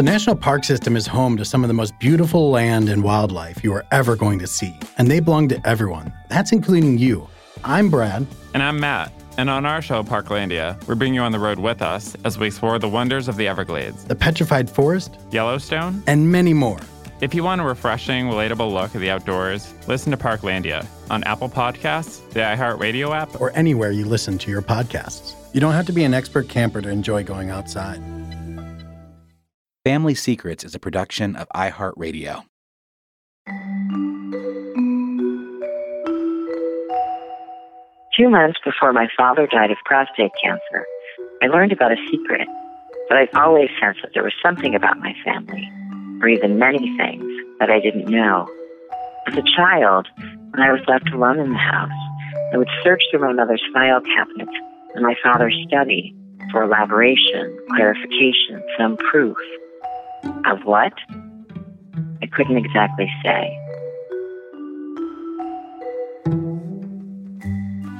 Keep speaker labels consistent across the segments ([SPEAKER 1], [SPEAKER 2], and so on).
[SPEAKER 1] The National Park System is home to some of the most beautiful land and wildlife you are ever going to see, and they belong to everyone. That's including you. I'm Brad.
[SPEAKER 2] And I'm Matt. And on our show, Parklandia, we're bringing you on the road with us as we explore the wonders of the Everglades,
[SPEAKER 1] the Petrified Forest,
[SPEAKER 2] Yellowstone,
[SPEAKER 1] and many more.
[SPEAKER 2] If you want a refreshing, relatable look at the outdoors, listen to Parklandia on Apple Podcasts, the iHeartRadio app,
[SPEAKER 1] or anywhere you listen to your podcasts. You don't have to be an expert camper to enjoy going outside.
[SPEAKER 3] Family Secrets is a production of iHeartRadio.
[SPEAKER 4] Two months before my father died of prostate cancer, I learned about a secret, but I've always sensed that there was something about my family, or even many things, that I didn't know. As a child, when I was left alone in the house, I would search through my mother's file cabinets and my father's study for elaboration, clarification, some proof. Of what? I couldn't exactly say.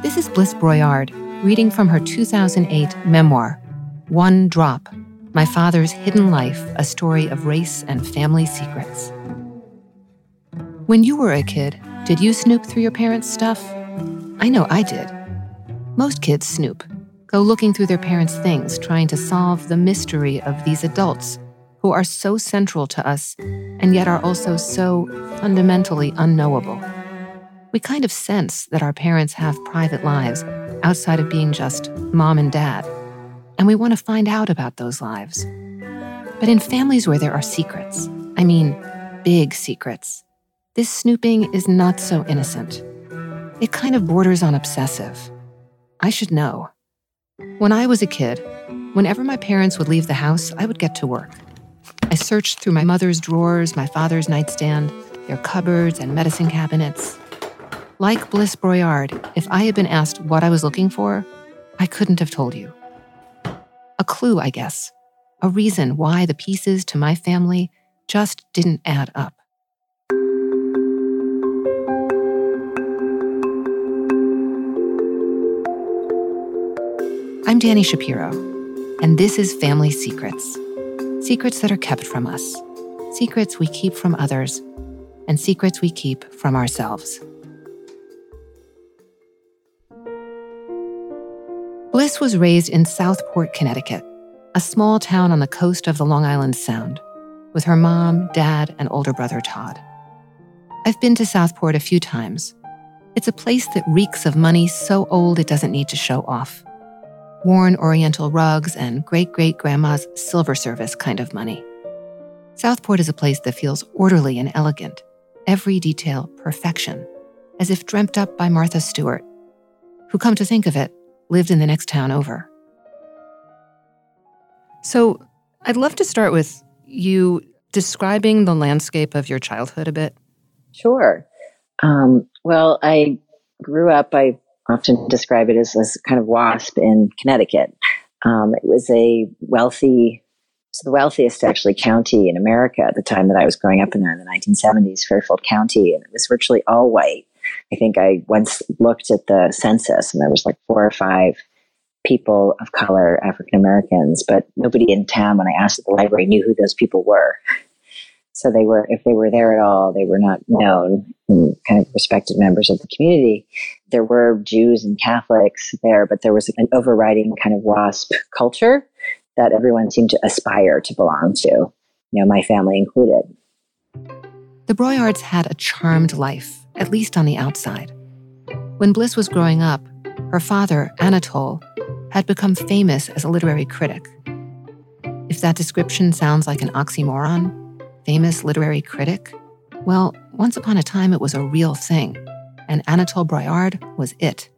[SPEAKER 5] This is Bliss Broyard reading from her 2008 memoir, One Drop My Father's Hidden Life A Story of Race and Family Secrets. When you were a kid, did you snoop through your parents' stuff? I know I did. Most kids snoop, go looking through their parents' things, trying to solve the mystery of these adults who are so central to us and yet are also so fundamentally unknowable. We kind of sense that our parents have private lives outside of being just mom and dad, and we want to find out about those lives. But in families where there are secrets, I mean big secrets, this snooping is not so innocent. It kind of borders on obsessive. I should know. When I was a kid, whenever my parents would leave the house, I would get to work. I searched through my mother's drawers, my father's nightstand, their cupboards, and medicine cabinets. Like Bliss Broyard, if I had been asked what I was looking for, I couldn't have told you. A clue, I guess. A reason why the pieces to my family just didn't add up. I'm Danny Shapiro, and this is Family Secrets secrets that are kept from us, secrets we keep from others, and secrets we keep from ourselves. Bliss was raised in Southport, Connecticut, a small town on the coast of the Long Island Sound, with her mom, dad, and older brother Todd. I've been to Southport a few times. It's a place that reeks of money so old it doesn't need to show off worn Oriental rugs, and great great grandma's silver service kind of money. Southport is a place that feels orderly and elegant, every detail perfection, as if dreamt up by Martha Stewart, who, come to think of it, lived in the next town over. So, I'd love to start with you describing the landscape of your childhood a bit.
[SPEAKER 4] Sure. Um, well, I grew up, I often describe it as this kind of WASP in Connecticut. Um, it was a wealthy, it's the wealthiest actually county in America at the time that I was growing up in there in the 1970s, Fairfield County, and it was virtually all white. I think I once looked at the census and there was like four or five people of color, African Americans, but nobody in town, when I asked at the library, knew who those people were. So they were, if they were there at all, they were not known and kind of respected members of the community. There were Jews and Catholics there, but there was an overriding kind of WASP culture that everyone seemed to aspire to belong to, you know, my family included.
[SPEAKER 5] The Broyards had a charmed life, at least on the outside. When Bliss was growing up, her father, Anatole, had become famous as a literary critic. If that description sounds like an oxymoron, famous literary critic? Well, once upon a time it was a real thing, and Anatole Broyard was it.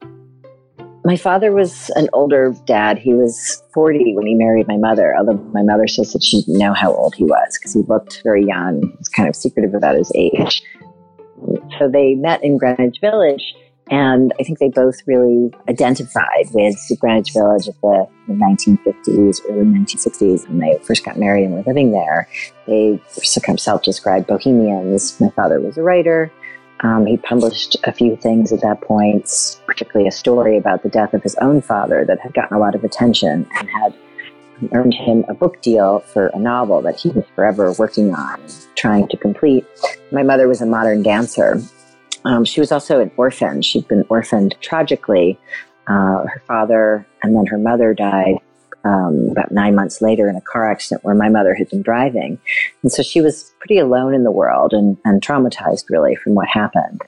[SPEAKER 4] My father was an older dad. He was 40 when he married my mother, although my mother says that she didn't know how old he was because he looked very young. He was kind of secretive about his age. So they met in Greenwich Village and I think they both really identified with Greenwich Village of the 1950s, early 1960s when they first got married and were living there. They were self described bohemians. My father was a writer. Um, he published a few things at that point, particularly a story about the death of his own father that had gotten a lot of attention and had earned him a book deal for a novel that he was forever working on, trying to complete. My mother was a modern dancer. Um, she was also an orphan. She'd been orphaned tragically. Uh, her father and then her mother died um, about nine months later in a car accident where my mother had been driving. And so she was pretty alone in the world and, and traumatized really from what happened.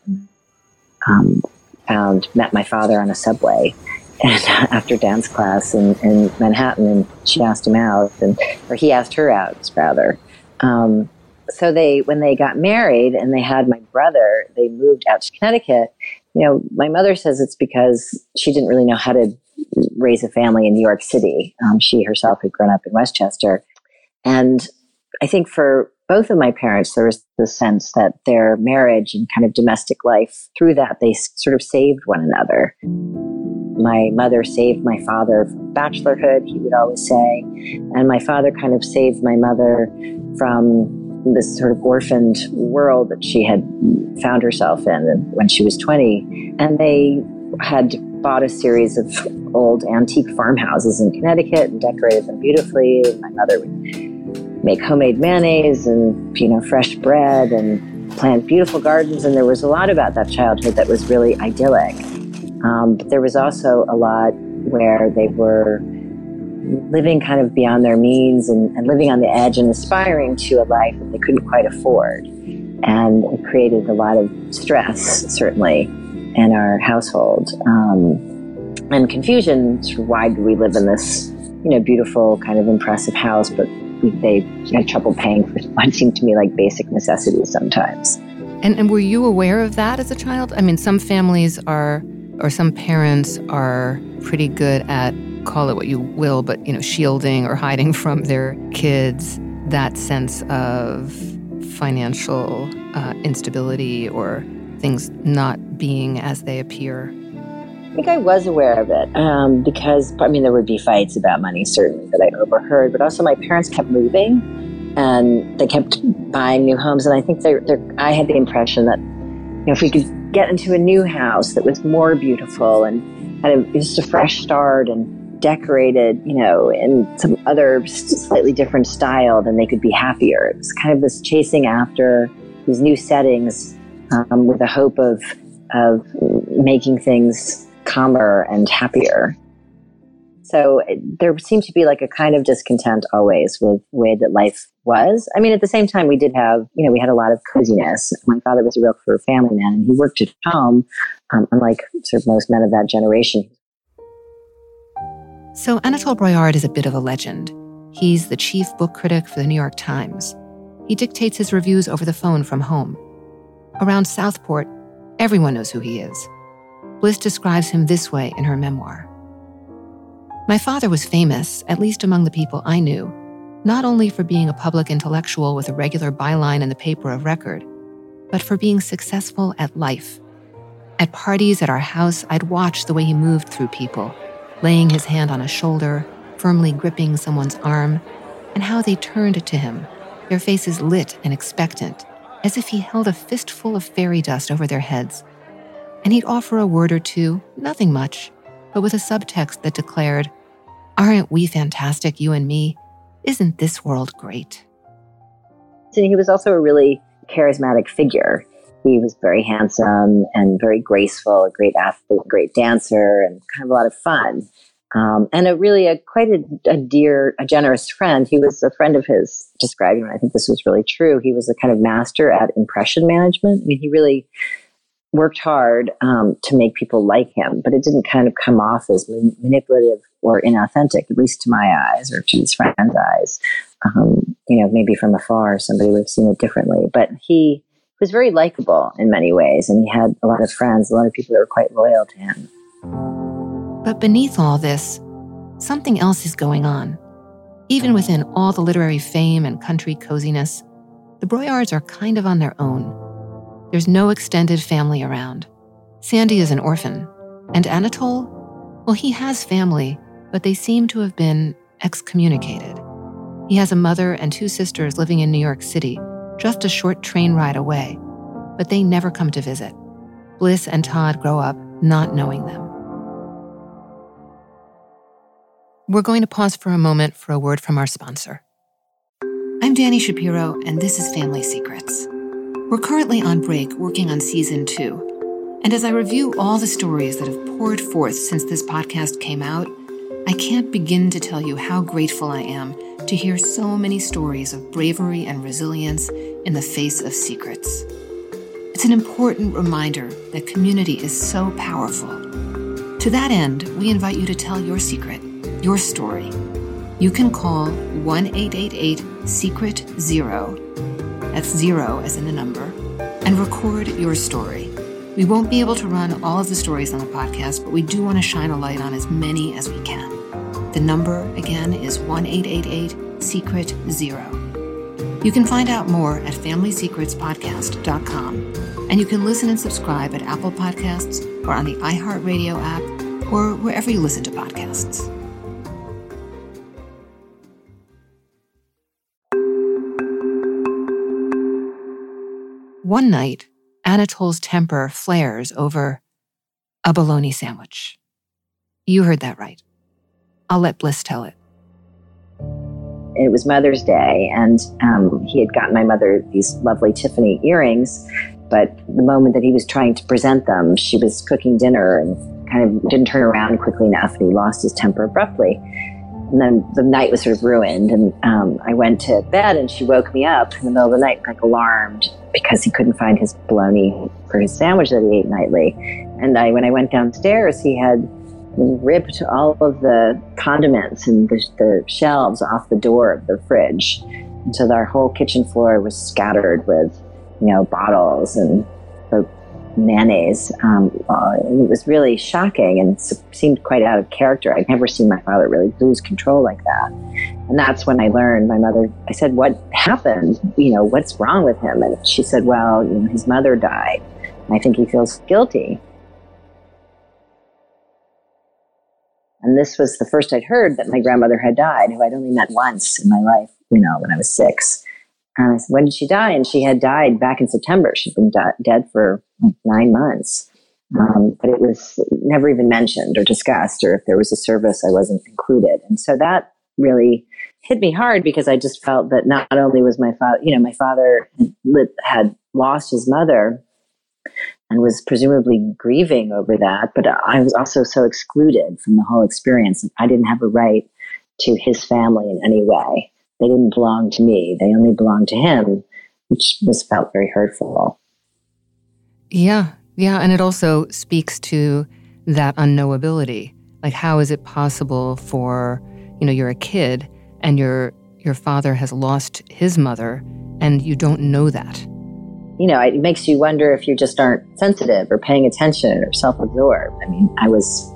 [SPEAKER 4] Um, found, met my father on a subway and after dance class in, in Manhattan, and she asked him out, and or he asked her out, rather. Um, so they, when they got married and they had my brother, they moved out to Connecticut. You know, my mother says it's because she didn't really know how to raise a family in New York City. Um, she herself had grown up in Westchester, and I think for both of my parents, there was the sense that their marriage and kind of domestic life, through that, they sort of saved one another. My mother saved my father from bachelorhood, he would always say. And my father kind of saved my mother from this sort of orphaned world that she had found herself in when she was 20. And they had bought a series of old antique farmhouses in Connecticut and decorated them beautifully. My mother would make homemade mayonnaise and you know fresh bread and plant beautiful gardens and there was a lot about that childhood that was really idyllic um, but there was also a lot where they were living kind of beyond their means and, and living on the edge and aspiring to a life that they couldn't quite afford and it created a lot of stress certainly in our household um, and confusion why do we live in this you know beautiful kind of impressive house but they had trouble paying for what seemed to me like basic necessities sometimes.
[SPEAKER 5] And, and were you aware of that as a child? I mean, some families are, or some parents are pretty good at call it what you will, but you know, shielding or hiding from their kids that sense of financial uh, instability or things not being as they appear.
[SPEAKER 4] I think I was aware of it um, because, I mean, there would be fights about money, certainly, that I overheard, but also my parents kept moving and they kept buying new homes. And I think they're, they're, I had the impression that, you know, if we could get into a new house that was more beautiful and had a, just a fresh start and decorated, you know, in some other slightly different style, then they could be happier. It was kind of this chasing after these new settings um, with the hope of, of making things calmer and happier. So there seemed to be like a kind of discontent always with the way that life was. I mean, at the same time, we did have, you know, we had a lot of coziness. My father was a real family man and he worked at home, um, unlike sort of most men of that generation.
[SPEAKER 5] So Anatole Broyard is a bit of a legend. He's the chief book critic for the New York Times. He dictates his reviews over the phone from home. Around Southport, everyone knows who he is. Bliss describes him this way in her memoir My father was famous, at least among the people I knew, not only for being a public intellectual with a regular byline in the paper of record, but for being successful at life. At parties at our house, I'd watch the way he moved through people, laying his hand on a shoulder, firmly gripping someone's arm, and how they turned to him, their faces lit and expectant, as if he held a fistful of fairy dust over their heads and he'd offer a word or two, nothing much, but with a subtext that declared, Aren't we fantastic, you and me? Isn't this world great?
[SPEAKER 4] And he was also a really charismatic figure. He was very handsome and very graceful, a great athlete, great dancer, and kind of a lot of fun. Um, and a really a quite a, a, dear, a generous friend. He was a friend of his describing, I think this was really true. He was a kind of master at impression management. I mean, he really worked hard um, to make people like him, but it didn't kind of come off as manipulative or inauthentic, at least to my eyes or to his friend's eyes. Um, you know, maybe from afar, somebody would have seen it differently. But he was very likable in many ways, and he had a lot of friends, a lot of people that were quite loyal to him.
[SPEAKER 5] But beneath all this, something else is going on. Even within all the literary fame and country coziness, the Broyards are kind of on their own. There's no extended family around. Sandy is an orphan. And Anatole? Well, he has family, but they seem to have been excommunicated. He has a mother and two sisters living in New York City, just a short train ride away, but they never come to visit. Bliss and Todd grow up not knowing them. We're going to pause for a moment for a word from our sponsor. I'm Danny Shapiro, and this is Family Secrets. We're currently on break working on season two. And as I review all the stories that have poured forth since this podcast came out, I can't begin to tell you how grateful I am to hear so many stories of bravery and resilience in the face of secrets. It's an important reminder that community is so powerful. To that end, we invite you to tell your secret, your story. You can call 1 888 Secret Zero, that's zero as in the number, and record your story. We won't be able to run all of the stories on the podcast, but we do want to shine a light on as many as we can. The number, again, is 1 888 Secret Zero. You can find out more at FamilySecretsPodcast.com, and you can listen and subscribe at Apple Podcasts or on the iHeartRadio app or wherever you listen to podcasts. One night, Anatole's temper flares over a bologna sandwich. You heard that right. I'll let Bliss tell it.
[SPEAKER 4] It was Mother's Day, and um, he had gotten my mother these lovely Tiffany earrings. But the moment that he was trying to present them, she was cooking dinner and kind of didn't turn around quickly enough, and he lost his temper abruptly. And then the night was sort of ruined, and um, I went to bed, and she woke me up in the middle of the night, like alarmed, because he couldn't find his bologna for his sandwich that he ate nightly. And I, when I went downstairs, he had ripped all of the condiments and the, the shelves off the door of the fridge. And so our whole kitchen floor was scattered with, you know, bottles and the mayonnaise. Um, uh, it was really shocking and seemed quite out of character. I'd never seen my father really lose control like that. And that's when I learned my mother, I said, What happened? You know, what's wrong with him? And she said, Well, you know, his mother died. I think he feels guilty. And this was the first I'd heard that my grandmother had died, who I'd only met once in my life, you know, when I was six. And I said, When did she die? And she had died back in September. She'd been di- dead for like nine months. Um, but it was never even mentioned or discussed, or if there was a service, I wasn't included. And so that really hit me hard because I just felt that not only was my father, you know, my father had lost his mother, and was presumably grieving over that. But I was also so excluded from the whole experience. I didn't have a right to his family in any way. They didn't belong to me. They only belonged to him, which was felt very hurtful.
[SPEAKER 5] Yeah, yeah, and it also speaks to that unknowability. Like, how is it possible for you know you're a kid and your your father has lost his mother and you don't know that?
[SPEAKER 4] You know, it makes you wonder if you just aren't sensitive or paying attention or self absorbed. I mean, I was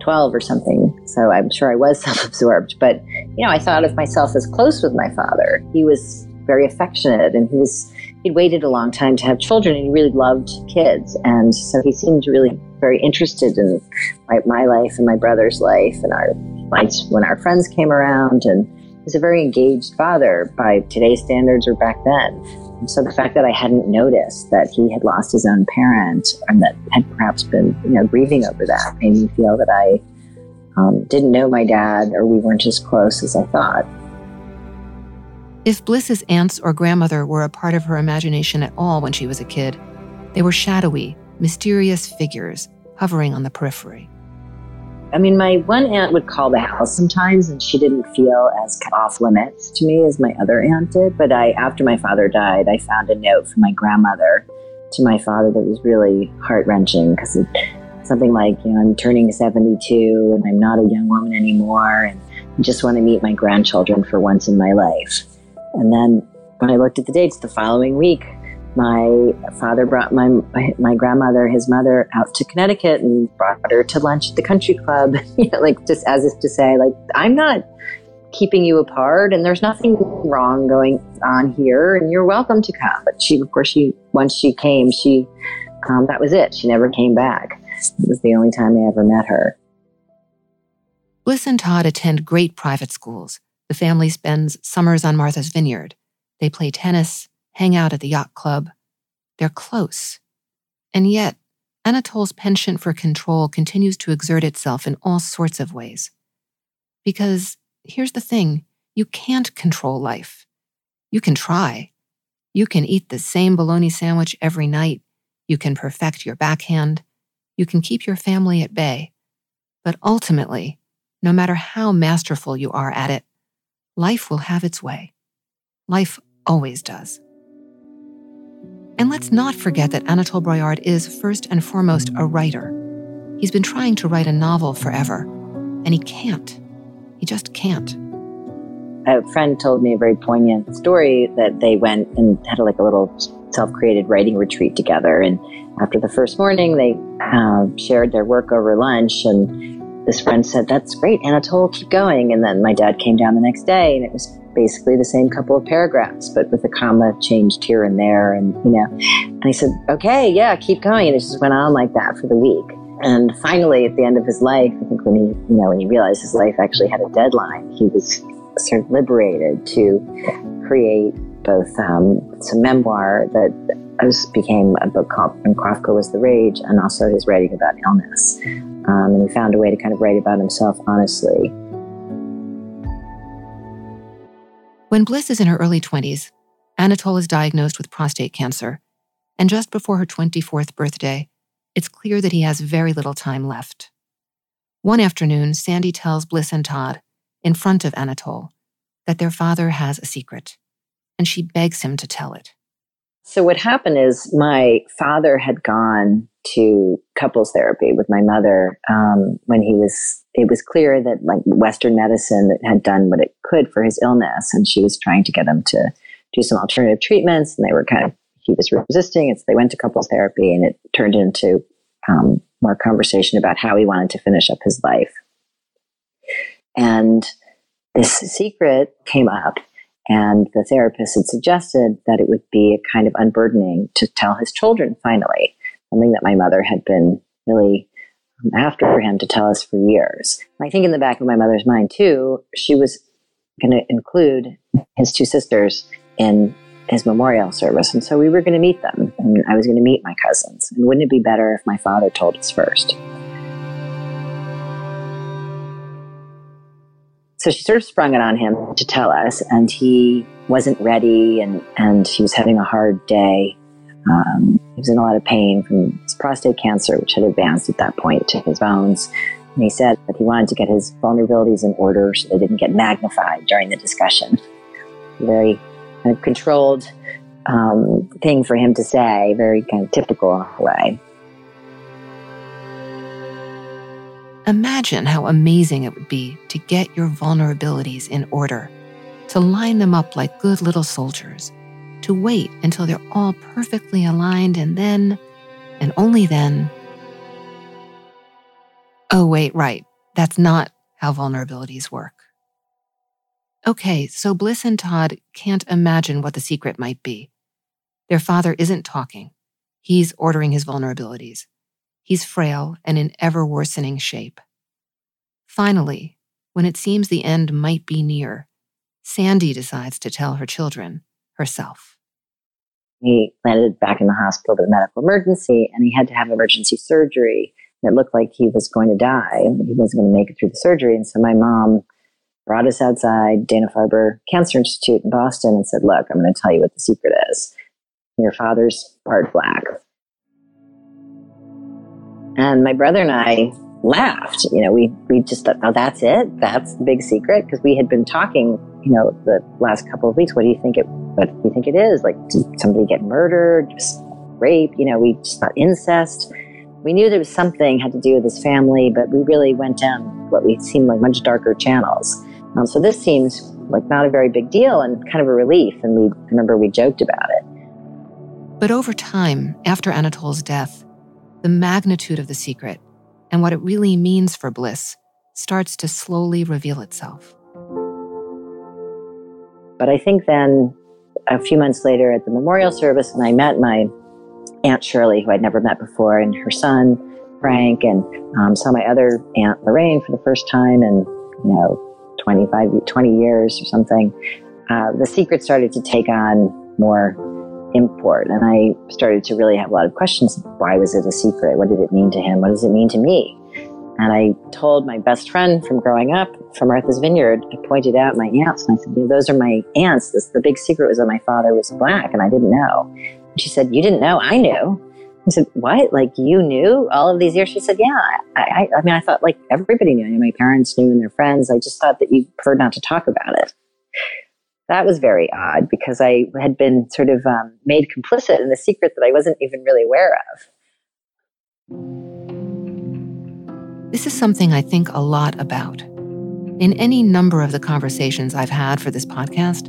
[SPEAKER 4] 12 or something, so I'm sure I was self absorbed. But, you know, I thought of myself as close with my father. He was very affectionate and he was, he'd waited a long time to have children and he really loved kids. And so he seemed really very interested in my, my life and my brother's life and our lives when our friends came around. And he was a very engaged father by today's standards or back then. So the fact that I hadn't noticed that he had lost his own parent and that had perhaps been, you know, grieving over that made me feel that I um, didn't know my dad or we weren't as close as I thought.
[SPEAKER 5] If Bliss's aunts or grandmother were a part of her imagination at all when she was a kid, they were shadowy, mysterious figures hovering on the periphery.
[SPEAKER 4] I mean, my one aunt would call the house sometimes, and she didn't feel as off limits to me as my other aunt did. But I, after my father died, I found a note from my grandmother to my father that was really heart wrenching because it something like, you know, I'm turning 72 and I'm not a young woman anymore, and I just want to meet my grandchildren for once in my life. And then when I looked at the dates the following week, my father brought my my grandmother, his mother, out to Connecticut and brought her to lunch at the country club. you know, like just as if to say, like I'm not keeping you apart, and there's nothing wrong going on here, and you're welcome to come. But she, of course, she once she came, she um, that was it. She never came back. It was the only time I ever met her.
[SPEAKER 5] Bliss and Todd attend great private schools. The family spends summers on Martha's Vineyard. They play tennis, hang out at the yacht club. They're close. And yet, Anatole's penchant for control continues to exert itself in all sorts of ways. Because here's the thing you can't control life. You can try. You can eat the same bologna sandwich every night. You can perfect your backhand. You can keep your family at bay. But ultimately, no matter how masterful you are at it, life will have its way. Life always does. And let's not forget that Anatole Broyard is first and foremost a writer. He's been trying to write a novel forever, and he can't. He just can't.
[SPEAKER 4] A friend told me a very poignant story that they went and had like a little self-created writing retreat together. And after the first morning, they uh, shared their work over lunch. And this friend said, "That's great, Anatole, keep going." And then my dad came down the next day, and it was basically the same couple of paragraphs, but with a comma changed here and there. And, you know, and he said, okay, yeah, keep going. And it just went on like that for the week. And finally, at the end of his life, I think when he, you know, when he realized his life actually had a deadline, he was sort of liberated to create both um, some memoir that became a book called When Kafka Was the Rage, and also his writing about illness. Um, and he found a way to kind of write about himself honestly.
[SPEAKER 5] When Bliss is in her early 20s, Anatole is diagnosed with prostate cancer, and just before her 24th birthday, it's clear that he has very little time left. One afternoon, Sandy tells Bliss and Todd, in front of Anatole, that their father has a secret, and she begs him to tell it.
[SPEAKER 4] So, what happened is my father had gone to couples therapy with my mother um, when he was it was clear that like western medicine had done what it could for his illness and she was trying to get him to do some alternative treatments and they were kind of he was resisting and so they went to couples therapy and it turned into um, more conversation about how he wanted to finish up his life. And this secret came up and the therapist had suggested that it would be a kind of unburdening to tell his children finally something that my mother had been really um, after for him to tell us for years. I think in the back of my mother's mind, too, she was going to include his two sisters in his memorial service. And so we were going to meet them, and I was going to meet my cousins. And wouldn't it be better if my father told us first? So she sort of sprung it on him to tell us, and he wasn't ready, and, and he was having a hard day. Um, he was in a lot of pain from his prostate cancer, which had advanced at that point to his bones. And he said that he wanted to get his vulnerabilities in order so they didn't get magnified during the discussion. Very kind of controlled um, thing for him to say, very kind of typical way.
[SPEAKER 5] Imagine how amazing it would be to get your vulnerabilities in order, to line them up like good little soldiers to wait until they're all perfectly aligned and then, and only then, oh, wait, right, that's not how vulnerabilities work. Okay, so Bliss and Todd can't imagine what the secret might be. Their father isn't talking, he's ordering his vulnerabilities. He's frail and in ever worsening shape. Finally, when it seems the end might be near, Sandy decides to tell her children herself.
[SPEAKER 4] He landed back in the hospital with a medical emergency and he had to have emergency surgery. It looked like he was going to die. He wasn't going to make it through the surgery. And so my mom brought us outside Dana Farber Cancer Institute in Boston and said, Look, I'm going to tell you what the secret is. Your father's part black. And my brother and I laughed. You know, we, we just thought, oh, that's it? That's the big secret? Because we had been talking, you know, the last couple of weeks. What do you think it what do you think it is? Like, did somebody get murdered, just rape? You know, we just thought incest. We knew there was something had to do with his family, but we really went down what we seemed like much darker channels. Um, so this seems like not a very big deal and kind of a relief. And we remember we joked about it.
[SPEAKER 5] But over time, after Anatole's death, the magnitude of the secret and what it really means for Bliss starts to slowly reveal itself.
[SPEAKER 4] But I think then a few months later at the memorial service, and I met my Aunt Shirley, who I'd never met before, and her son, Frank, and um, saw my other Aunt Lorraine for the first time in, you know, 25, 20 years or something. Uh, the secret started to take on more import, and I started to really have a lot of questions. Why was it a secret? What did it mean to him? What does it mean to me? And I told my best friend from growing up from Martha's Vineyard, I pointed out my aunts and I said, you know, those are my aunts. This, the big secret was that my father was black and I didn't know. And she said, you didn't know? I knew. I said, what? Like you knew all of these years? She said, yeah. I, I, I mean, I thought like everybody knew. My parents knew and their friends. I just thought that you preferred not to talk about it. That was very odd because I had been sort of um, made complicit in the secret that I wasn't even really aware
[SPEAKER 5] of. This is something I think a lot about. In any number of the conversations I've had for this podcast,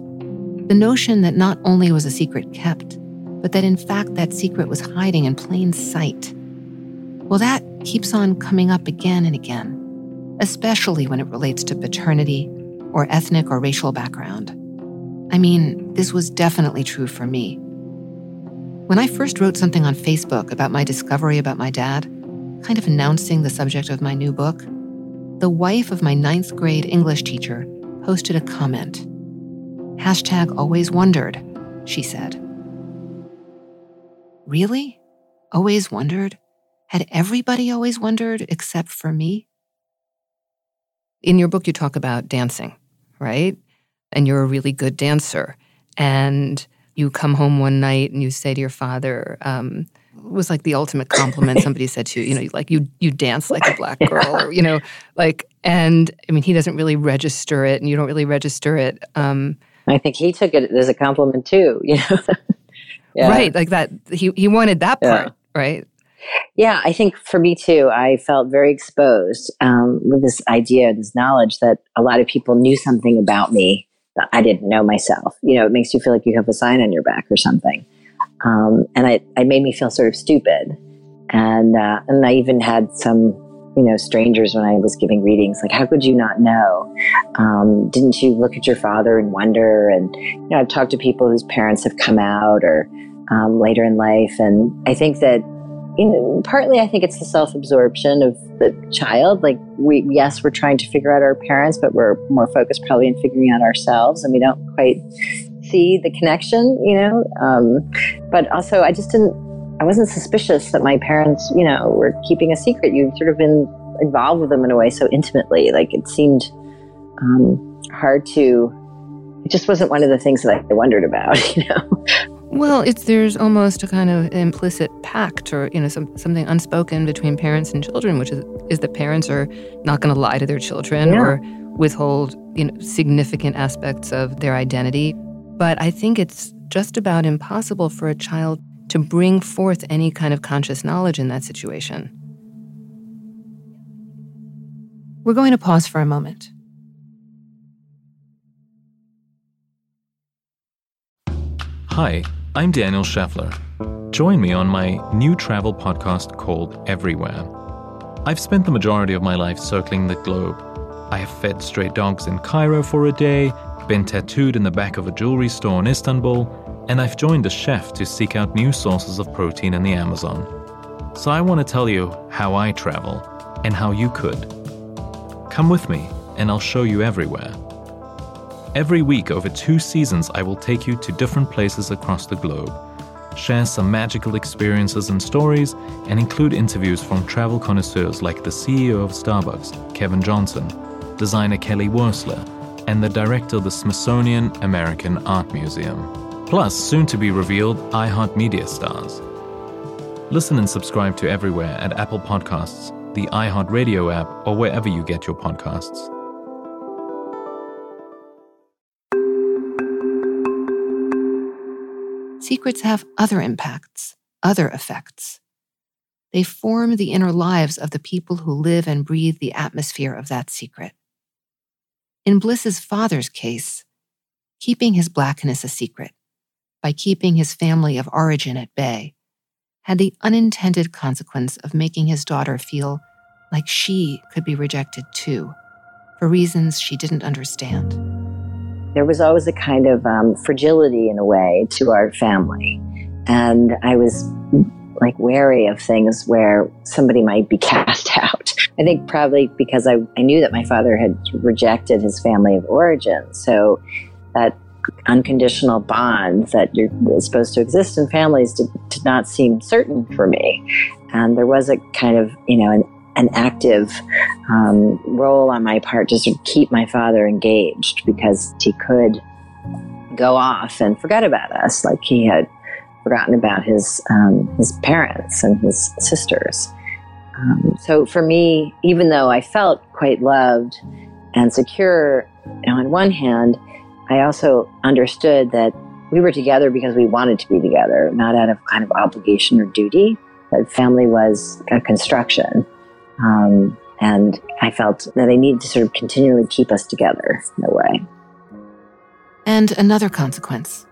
[SPEAKER 5] the notion that not only was a secret kept, but that in fact that secret was hiding in plain sight. Well, that keeps on coming up again and again, especially when it relates to paternity or ethnic or racial background. I mean, this was definitely true for me. When I first wrote something on Facebook about my discovery about my dad, kind of announcing the subject of my new book, the wife of my ninth grade English teacher posted a comment. Hashtag always wondered, she said. Really? Always wondered? Had everybody always wondered except for me? In your book, you talk about dancing, right? And you're a really good dancer. And you come home one night and you say to your father, um, was like the ultimate compliment somebody said to you, you know, like you you dance like a black girl, or you know, like, and I mean, he doesn't really register it, and you don't really register it. Um,
[SPEAKER 4] I think he took it as a compliment too, you know.
[SPEAKER 5] yeah. Right. Like that. He, he wanted that part, yeah. right?
[SPEAKER 4] Yeah, I think for me too, I felt very exposed um, with this idea, this knowledge that a lot of people knew something about me I didn't know myself. You know, it makes you feel like you have a sign on your back or something. Um, and it, it made me feel sort of stupid. And, uh, and I even had some you know, strangers when I was giving readings, like, how could you not know? Um, didn't you look at your father and wonder? And, you know, I've talked to people whose parents have come out or um, later in life. And I think that, you know, partly I think it's the self absorption of the child. Like, we, yes, we're trying to figure out our parents, but we're more focused probably in figuring out ourselves. And we don't quite see the connection, you know? Um, but also, I just didn't I wasn't suspicious that my parents, you know, were keeping a secret. You've sort of been involved with them in a way so intimately. Like it seemed um, hard to. It just wasn't one of the things that I wondered about, you know.
[SPEAKER 5] Well, it's there's almost a kind of implicit pact, or you know, some, something unspoken between parents and children, which is is that parents are not going to lie to their children yeah. or withhold you know significant aspects of their identity. But I think it's just about impossible for a child to bring forth any kind of conscious knowledge in that situation. We're going to pause for a moment.
[SPEAKER 6] Hi, I'm Daniel Scheffler. Join me on my new travel podcast called Everywhere. I've spent the majority of my life circling the globe. I have fed stray dogs in Cairo for a day, been tattooed in the back of a jewelry store in Istanbul, and I've joined a chef to seek out new sources of protein in the Amazon. So I want to tell you how I travel and how you could. Come with me, and I'll show you everywhere. Every week over two seasons, I will take you to different places across the globe, share some magical experiences and stories, and include interviews from travel connoisseurs like the CEO of Starbucks, Kevin Johnson, designer Kelly Wearstler, and the director of the Smithsonian American Art Museum plus soon to be revealed iHeartMedia stars. Listen and subscribe to Everywhere at Apple Podcasts, the iHeartRadio app, or wherever you get your podcasts.
[SPEAKER 5] Secrets have other impacts, other effects. They form the inner lives of the people who live and breathe the atmosphere of that secret. In Bliss's father's case, keeping his blackness a secret by keeping his family of origin at bay, had the unintended consequence of making his daughter feel like she could be rejected too, for reasons she didn't understand.
[SPEAKER 4] There was always a kind of um, fragility in a way to our family. And I was like wary of things where somebody might be cast out. I think probably because I, I knew that my father had rejected his family of origin. So that unconditional bonds that you're supposed to exist in families did, did not seem certain for me. And there was a kind of, you know, an an active um, role on my part to sort of keep my father engaged because he could go off and forget about us like he had forgotten about his um, his parents and his sisters. Um, so for me, even though I felt quite loved and secure on one hand, I also understood that we were together because we wanted to be together, not out of kind of obligation or duty. That family was a construction. Um, and I felt that they needed to sort of continually keep us together in a way.
[SPEAKER 5] And another consequence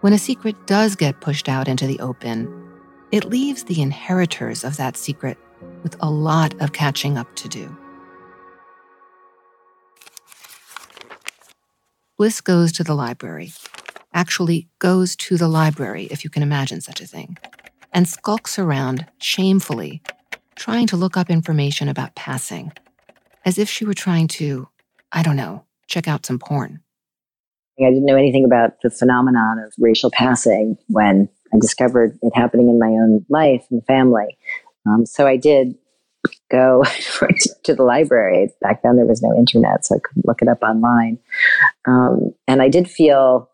[SPEAKER 5] when a secret does get pushed out into the open, it leaves the inheritors of that secret with a lot of catching up to do. Bliss goes to the library, actually goes to the library, if you can imagine such a thing, and skulks around shamefully, trying to look up information about passing, as if she were trying to, I don't know, check out some porn.
[SPEAKER 4] I didn't know anything about the phenomenon of racial passing when I discovered it happening in my own life and family. Um, so I did go to the library. Back then, there was no internet, so I couldn't look it up online. Um, and I did feel,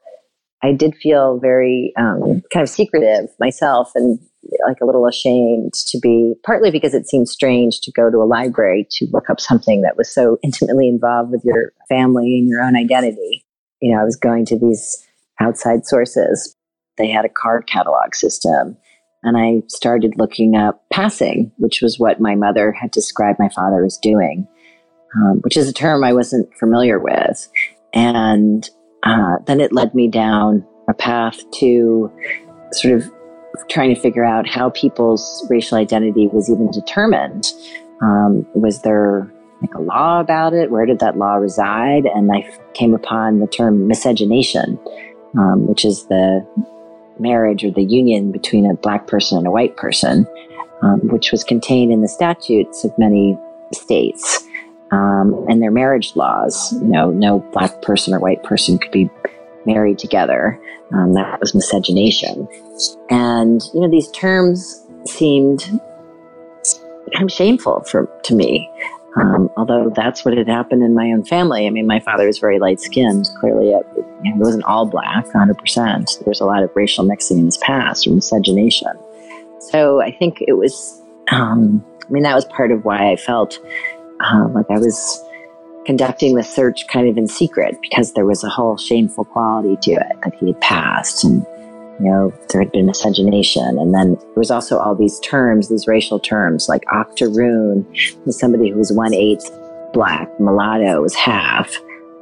[SPEAKER 4] I did feel very um, kind of secretive myself, and like a little ashamed to be. Partly because it seemed strange to go to a library to look up something that was so intimately involved with your family and your own identity. You know, I was going to these outside sources. They had a card catalog system and I started looking up passing, which was what my mother had described my father as doing, um, which is a term I wasn't familiar with. And uh, then it led me down a path to sort of trying to figure out how people's racial identity was even determined. Um, was there like a law about it? Where did that law reside? And I came upon the term miscegenation, um, which is the marriage or the union between a black person and a white person, um, which was contained in the statutes of many states um, and their marriage laws. You know, no black person or white person could be married together. Um, that was miscegenation. And, you know, these terms seemed kind of shameful for to me. Um, although that's what had happened in my own family. I mean, my father was very light skinned. Clearly, it, wasn't all black, 100%. There was a lot of racial mixing in his past or miscegenation. So I think it was, um, I mean, that was part of why I felt uh, like I was conducting the search kind of in secret because there was a whole shameful quality to it that he had passed. And you know, there had been miscegenation. And then there was also all these terms, these racial terms, like octoroon was somebody who was one eighth black, mulatto was half,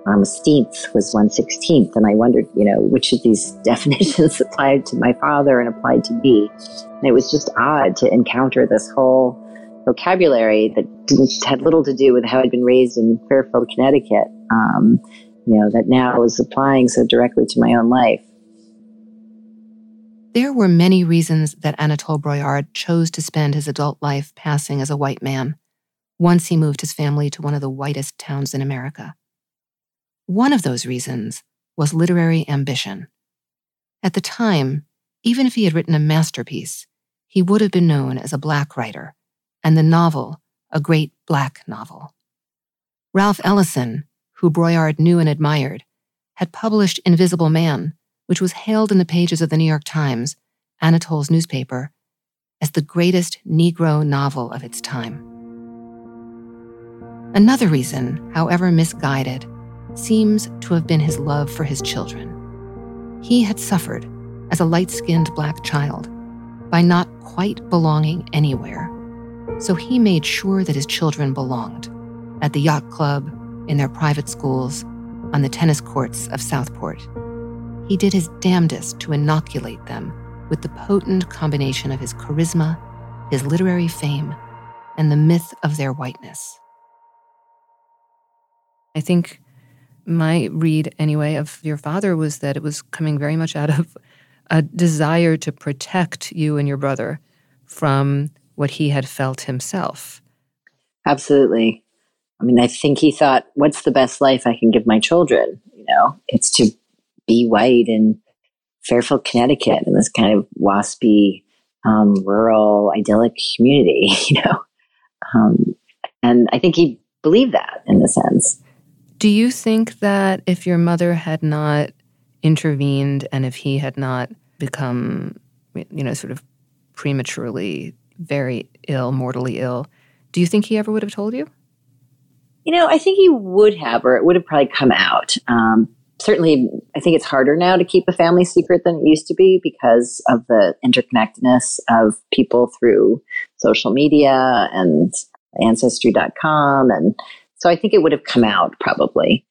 [SPEAKER 4] um, steenth was one sixteenth. And I wondered, you know, which of these definitions applied to my father and applied to me. And it was just odd to encounter this whole vocabulary that had little to do with how I'd been raised in Fairfield, Connecticut. Um, you know, that now was applying so directly to my own life.
[SPEAKER 5] There were many reasons that Anatole Broyard chose to spend his adult life passing as a white man once he moved his family to one of the whitest towns in America. One of those reasons was literary ambition. At the time, even if he had written a masterpiece, he would have been known as a black writer, and the novel, a great black novel. Ralph Ellison, who Broyard knew and admired, had published Invisible Man, which was hailed in the pages of the New York Times, Anatole's newspaper, as the greatest Negro novel of its time. Another reason, however misguided, seems to have been his love for his children. He had suffered, as a light skinned black child, by not quite belonging anywhere. So he made sure that his children belonged at the yacht club, in their private schools, on the tennis courts of Southport he did his damnedest to inoculate them with the potent combination of his charisma, his literary fame, and the myth of their whiteness.
[SPEAKER 7] I think my read, anyway, of your father was that it was coming very much out of a desire to protect you and your brother from what he had felt himself.
[SPEAKER 4] Absolutely. I mean, I think he thought, what's the best life I can give my children? You know, it's to be white in Fairfield, Connecticut, in this kind of waspy, um, rural, idyllic community, you know. Um, and I think he believed that in a sense.
[SPEAKER 7] Do you think that if your mother had not intervened and if he had not become, you know, sort of prematurely very ill, mortally ill, do you think he ever would have told you?
[SPEAKER 4] You know, I think he would have, or it would have probably come out. Um, certainly, I think it's harder now to keep a family secret than it used to be because of the interconnectedness of people through social media and ancestry.com. And so I think it would have come out probably.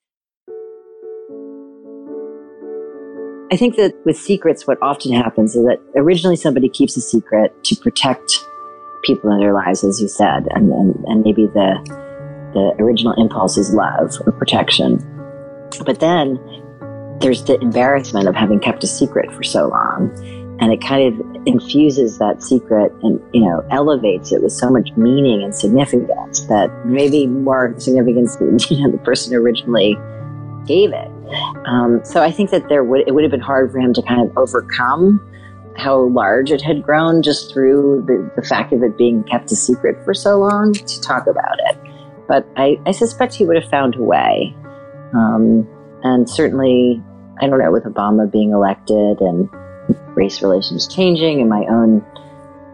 [SPEAKER 4] I think that with secrets, what often happens is that originally somebody keeps a secret to protect people in their lives, as you said, and, and, and maybe the, the original impulse is love or protection. But then there's the embarrassment of having kept a secret for so long. And it kind of infuses that secret and, you know, elevates it with so much meaning and significance that maybe more significance than, you know, the person originally gave it. Um, so I think that there would it would have been hard for him to kind of overcome how large it had grown just through the, the fact of it being kept a secret for so long to talk about it. But I, I suspect he would have found a way. Um, and certainly, I don't know, with Obama being elected and race relations changing and my own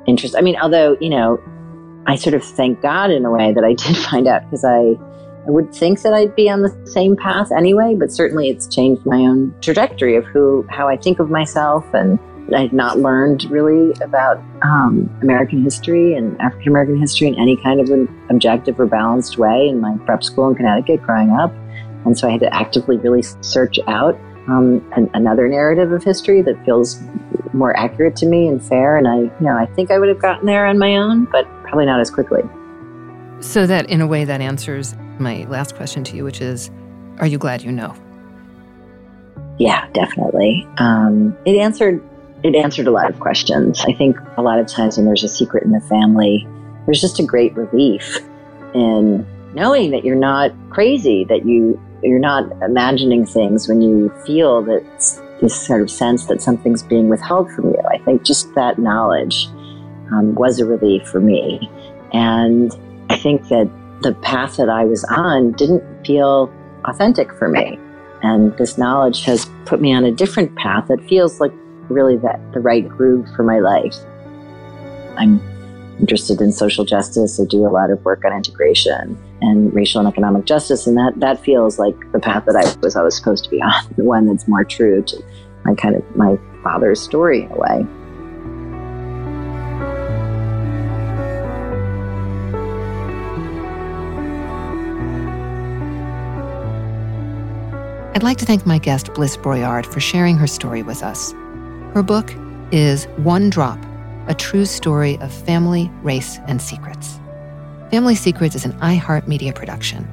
[SPEAKER 4] interest. I mean, although, you know, I sort of thank God in a way that I did find out because I I would think that I'd be on the same path anyway, but certainly it's changed my own trajectory of who, how I think of myself. And I had not learned really about um, American history and African American history in any kind of an objective or balanced way in my prep school in Connecticut growing up. And so I had to actively really search out um, an, another narrative of history that feels more accurate to me and fair. And I, you know, I think I would have gotten there on my own, but probably not as quickly.
[SPEAKER 7] So that, in a way, that answers my last question to you, which is Are you glad you know?
[SPEAKER 4] Yeah, definitely. Um, it answered it answered a lot of questions. I think a lot of times when there's a secret in the family, there's just a great relief in knowing that you're not crazy, that you you're not imagining things when you feel that this sort of sense that something's being withheld from you. I think just that knowledge um, was a relief for me, and I think that the path that I was on didn't feel authentic for me. And this knowledge has put me on a different path that feels like really that the right groove for my life. I'm interested in social justice. I do a lot of work on integration and racial and economic justice, and that that feels like the path that I was always supposed to be on, the one that's more true to my kind of my father's story in a way.
[SPEAKER 5] I'd like to thank my guest, Bliss Broyard, for sharing her story with us. Her book is One Drop A True Story of Family, Race, and Secrets. Family Secrets is an iHeartMedia production.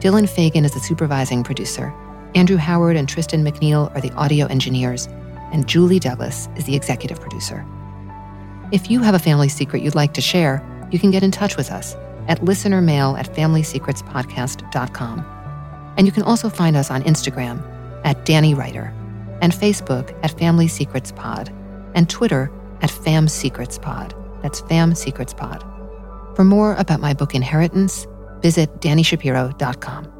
[SPEAKER 5] Dylan Fagan is the supervising producer. Andrew Howard and Tristan McNeil are the audio engineers, and Julie Douglas is the executive producer. If you have a family secret you'd like to share, you can get in touch with us at listenermail at familysecretspodcast.com. And you can also find us on Instagram at Dani Writer and Facebook at Family Secrets Pod and Twitter at Fam Secrets Pod. That's Fam Secrets Pod. For more about my book Inheritance, visit DaniShapiro.com.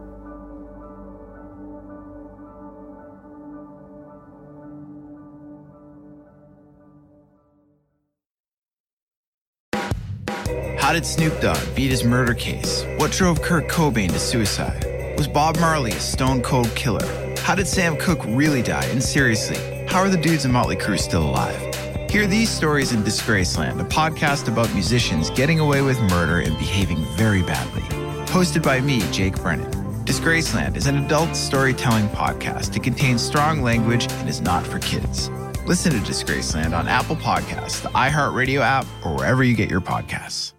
[SPEAKER 8] How did Snoop Dogg beat his murder case? What drove Kurt Cobain to suicide? Was Bob Marley a stone cold killer? How did Sam Cooke really die? And seriously, how are the dudes in Motley Crue still alive? Hear these stories in Disgraceland, a podcast about musicians getting away with murder and behaving very badly. Hosted by me, Jake Brennan. Disgraceland is an adult storytelling podcast. It contains strong language and is not for kids. Listen to Disgraceland on Apple Podcasts, the iHeartRadio app, or wherever you get your podcasts.